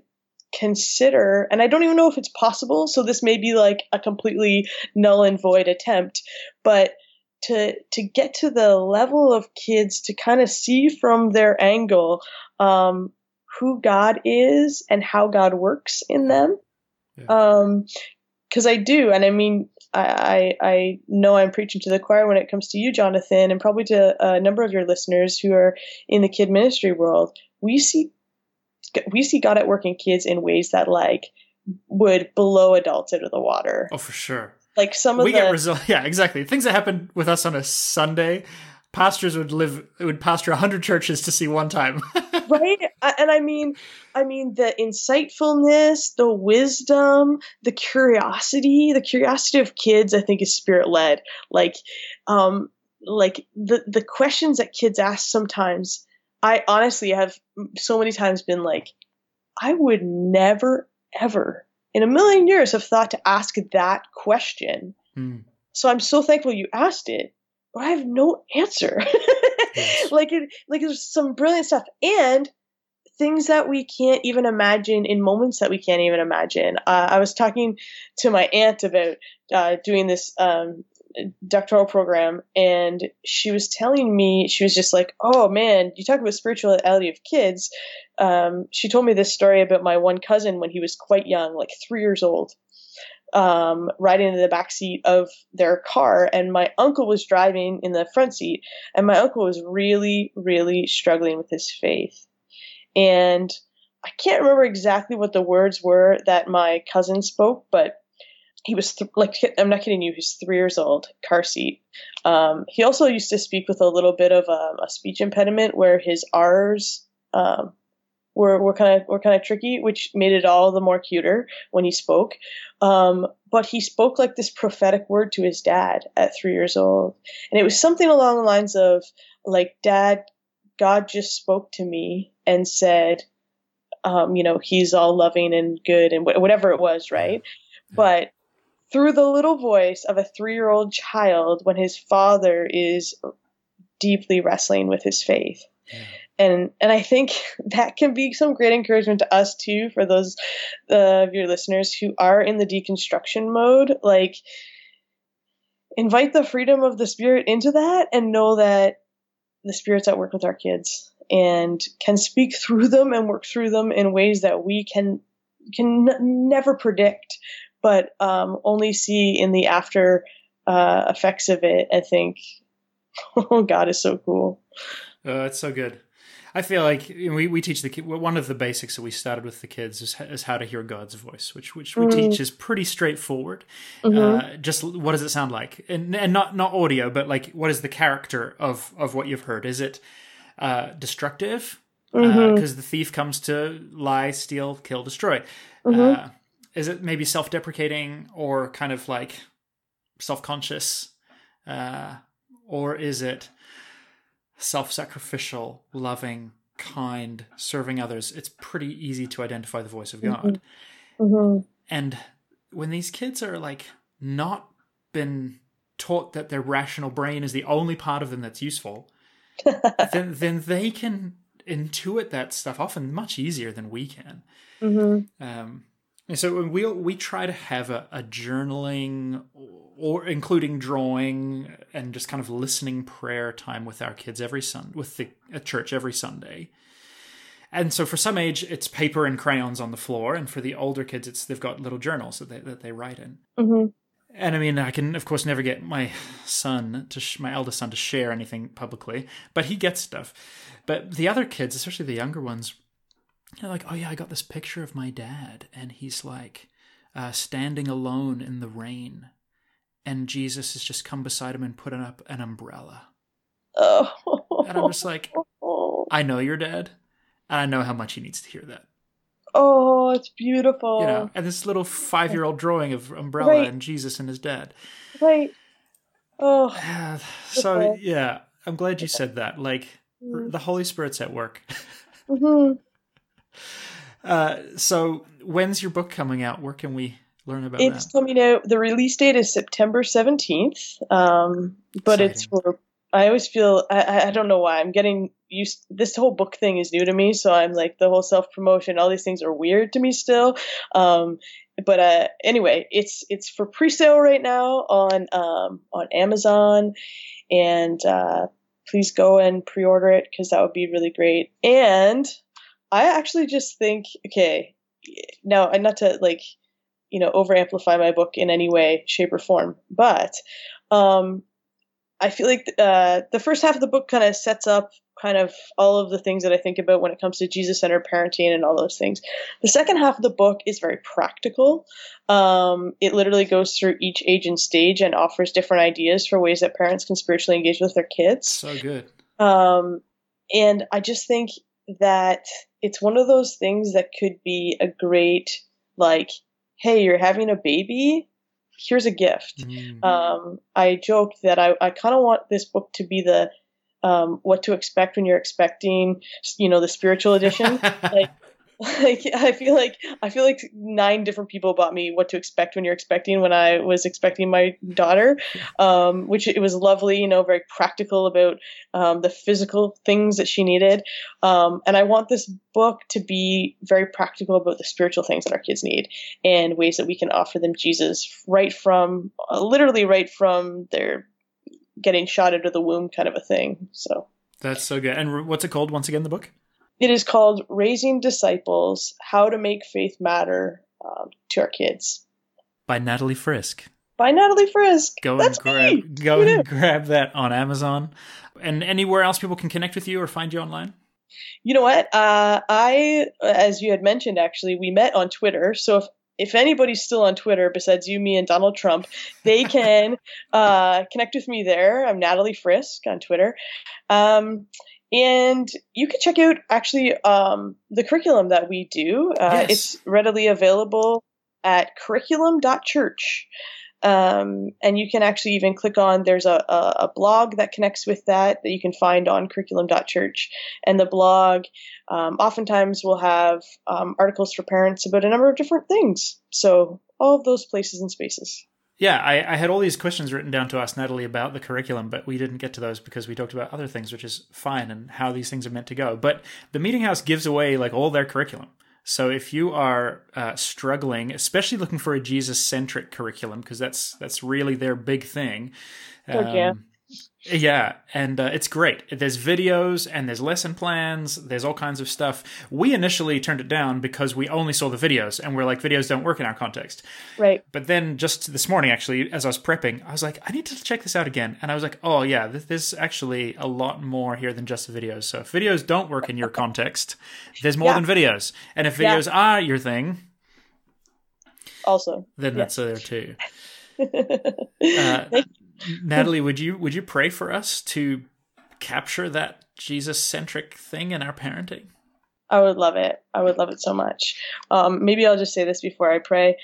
consider and i don't even know if it's possible so this may be like a completely null and void attempt but to to get to the level of kids to kind of see from their angle um, who God is and how God works in them. Yeah. Um, because I do, and I mean, I, I, I know I'm preaching to the choir when it comes to you, Jonathan, and probably to a number of your listeners who are in the kid ministry world. We see we see God at work in kids in ways that like would blow adults out of the water. Oh, for sure. Like some of we the get result. Yeah, exactly. Things that happen with us on a Sunday, pastors would live would pastor hundred churches to see one time. right, and I mean, I mean the insightfulness, the wisdom, the curiosity, the curiosity of kids. I think is spirit led. Like, um, like the the questions that kids ask sometimes. I honestly have so many times been like, I would never ever in a million years have thought to ask that question. Mm. So I'm so thankful you asked it, but I have no answer. yes. Like it, like there's some brilliant stuff and things that we can't even imagine in moments that we can't even imagine. Uh, I was talking to my aunt about uh, doing this um, doctoral program and she was telling me she was just like oh man you talk about spirituality of kids. Um, she told me this story about my one cousin when he was quite young like three years old um, riding in the back seat of their car and my uncle was driving in the front seat and my uncle was really really struggling with his faith. And i can't remember exactly what the words were that my cousin spoke but he was th- like I'm not kidding you. He's three years old, car seat. Um, he also used to speak with a little bit of a, um, a speech impediment where his R's um, were were kind of were kind of tricky, which made it all the more cuter when he spoke. Um, but he spoke like this prophetic word to his dad at three years old, and it was something along the lines of like, "Dad, God just spoke to me and said." Um, you know, he's all loving and good and wh- whatever it was, right? But through the little voice of a three year old child when his father is deeply wrestling with his faith. Yeah. And and I think that can be some great encouragement to us too for those uh, of your listeners who are in the deconstruction mode. Like, invite the freedom of the spirit into that, and know that the spirit's at work with our kids and can speak through them and work through them in ways that we can can n- never predict but um, only see in the after uh, effects of it. I think Oh, God is so cool. Oh, it's so good. I feel like we, we teach the one of the basics that we started with the kids is, is how to hear God's voice, which which we mm-hmm. teach is pretty straightforward. Mm-hmm. Uh, just what does it sound like, and and not not audio, but like what is the character of of what you've heard? Is it uh, destructive? Because mm-hmm. uh, the thief comes to lie, steal, kill, destroy. Mm-hmm. Uh, is it maybe self deprecating or kind of like self conscious? Uh, or is it self sacrificial, loving, kind, serving others? It's pretty easy to identify the voice of God. Mm-hmm. Mm-hmm. And when these kids are like not been taught that their rational brain is the only part of them that's useful, then then they can intuit that stuff often much easier than we can. Mm-hmm. Um, and so we we try to have a, a journaling or including drawing and just kind of listening prayer time with our kids every Sunday with the at church every Sunday. And so for some age, it's paper and crayons on the floor, and for the older kids, it's they've got little journals that they that they write in. Mm-hmm. And I mean, I can of course never get my son to sh- my eldest son to share anything publicly, but he gets stuff. But the other kids, especially the younger ones, they're like, "Oh yeah, I got this picture of my dad, and he's like uh, standing alone in the rain, and Jesus has just come beside him and put up an umbrella. Oh. And I'm just like, I know your dad, and I know how much he needs to hear that. Oh, it's beautiful. You know, and this little five year old drawing of umbrella right. and Jesus and his dad. Right. Oh. so yeah, I'm glad you said that. Like mm. the Holy Spirit's at work. mm-hmm. Uh, so when's your book coming out? Where can we learn about it? it's that? coming out. The release date is September 17th, um, but Exciting. it's for. I always feel I, I don't know why I'm getting used. This whole book thing is new to me, so I'm like the whole self promotion. All these things are weird to me still. Um, but uh, anyway, it's it's for pre sale right now on um, on Amazon, and uh, please go and pre order it because that would be really great. And I actually just think okay, now and not to like you know over amplify my book in any way shape or form but um, i feel like uh, the first half of the book kind of sets up kind of all of the things that i think about when it comes to jesus centered parenting and all those things. The second half of the book is very practical. Um, it literally goes through each age and stage and offers different ideas for ways that parents can spiritually engage with their kids. So good. Um, and i just think that it's one of those things that could be a great like hey, you're having a baby. Here's a gift. Mm-hmm. Um, I joked that I, I kind of want this book to be the um, what to expect when you're expecting, you know, the spiritual edition. like, like I feel like I feel like nine different people bought me what to expect when you're expecting when I was expecting my daughter, um, which it was lovely, you know, very practical about um, the physical things that she needed, um, and I want this book to be very practical about the spiritual things that our kids need and ways that we can offer them Jesus right from uh, literally right from their getting shot out of the womb kind of a thing. So that's so good. And what's it called once again? The book. It is called Raising Disciples How to Make Faith Matter um, to Our Kids. By Natalie Frisk. By Natalie Frisk. Go That's and grab me. go and grab that on Amazon. And anywhere else people can connect with you or find you online? You know what? Uh, I, as you had mentioned, actually, we met on Twitter. So if if anybody's still on Twitter besides you, me, and Donald Trump, they can uh, connect with me there. I'm Natalie Frisk on Twitter. Um, and you can check out actually um, the curriculum that we do. Uh, yes. It's readily available at curriculum.church. Um, and you can actually even click on there's a, a, a, blog that connects with that that you can find on curriculum.church. And the blog um, oftentimes will have um, articles for parents about a number of different things. So all of those places and spaces yeah, I, I, had all these questions written down to ask Natalie about the curriculum, but we didn't get to those because we talked about other things, which is fine and how these things are meant to go. But the Meeting House gives away like all their curriculum. So if you are uh, struggling, especially looking for a Jesus centric curriculum, because that's that's really their big thing. Um, yeah. Yeah, and uh, it's great. There's videos and there's lesson plans. There's all kinds of stuff. We initially turned it down because we only saw the videos, and we're like, videos don't work in our context. Right. But then just this morning, actually, as I was prepping, I was like, I need to check this out again, and I was like, oh yeah, there's actually a lot more here than just the videos. So if videos don't work in your context, there's more Yeah. than videos, and if Yeah. videos are your thing, Also. then Yeah. that's there too. Uh, Natalie, would you would you pray for us to capture that Jesus centric thing in our parenting? I would love it. I would love it so much. Um, maybe I'll just say this before I pray.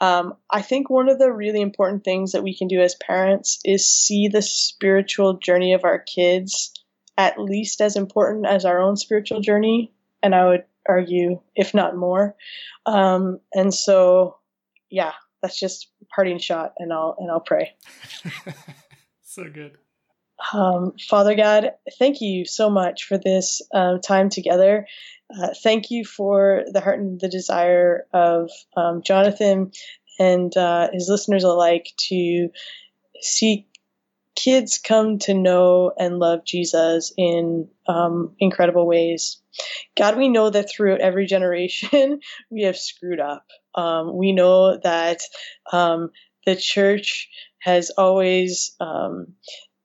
Um, I think one of the really important things that we can do as parents is see the spiritual journey of our kids at least as important as our own spiritual journey. And I would argue, if not more. Um, and so, yeah, that's just parting shot, and I'll and I'll pray. so good. Um, Father God, thank you so much for this um, time together. Uh, thank you for the heart and the desire of um, Jonathan and uh, his listeners alike to see kids come to know and love Jesus in um, incredible ways. God, we know that throughout every generation we have screwed up. Um, we know that um, the church has always um,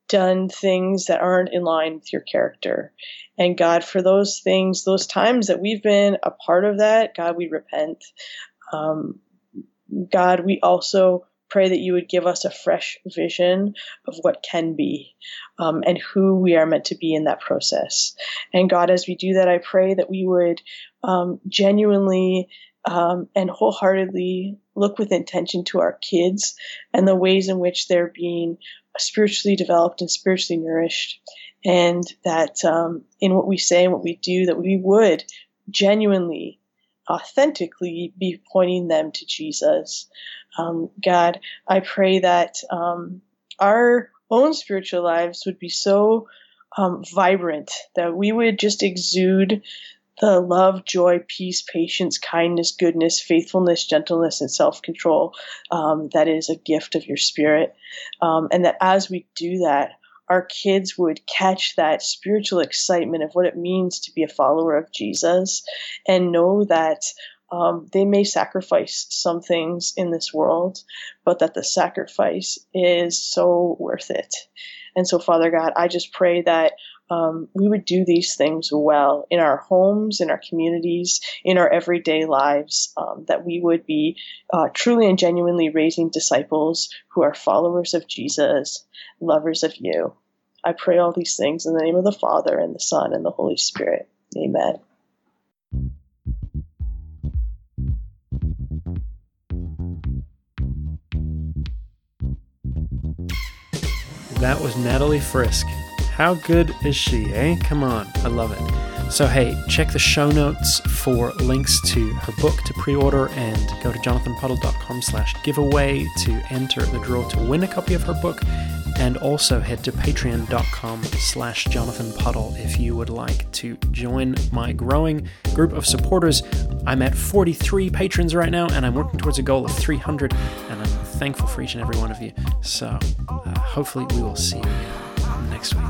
done things that aren't in line with your character. And God, for those things, those times that we've been a part of that, God, we repent. Um, God, we also pray that you would give us a fresh vision of what can be um, and who we are meant to be in that process. And God, as we do that, I pray that we would um, genuinely um, and wholeheartedly look with intention to our kids and the ways in which they're being spiritually developed and spiritually nourished. And that um, in what we say and what we do, that we would genuinely, authentically be pointing them to Jesus. Um, God, I pray that um, our own spiritual lives would be so um, vibrant that we would just exude the love, joy, peace, patience, kindness, goodness, faithfulness, gentleness, and self control um, that is a gift of your spirit. Um, and that as we do that, our kids would catch that spiritual excitement of what it means to be a follower of Jesus and know that um, they may sacrifice some things in this world, but that the sacrifice is so worth it. And so, Father God, I just pray that um, we would do these things well in our homes, in our communities, in our everyday lives, um, that we would be uh, truly and genuinely raising disciples who are followers of Jesus, lovers of you. I pray all these things in the name of the Father, and the Son, and the Holy Spirit. Amen. That was Natalie Frisk. How good is she, eh? Come on, I love it. So, hey, check the show notes for links to her book to pre-order and go to jonathanpuddle.com slash giveaway to enter the draw to win a copy of her book and also head to patreon.com slash jonathanpuddle if you would like to join my growing group of supporters. I'm at 43 patrons right now and I'm working towards a goal of 300 and I'm thankful for each and every one of you. So uh, hopefully we will see you next week.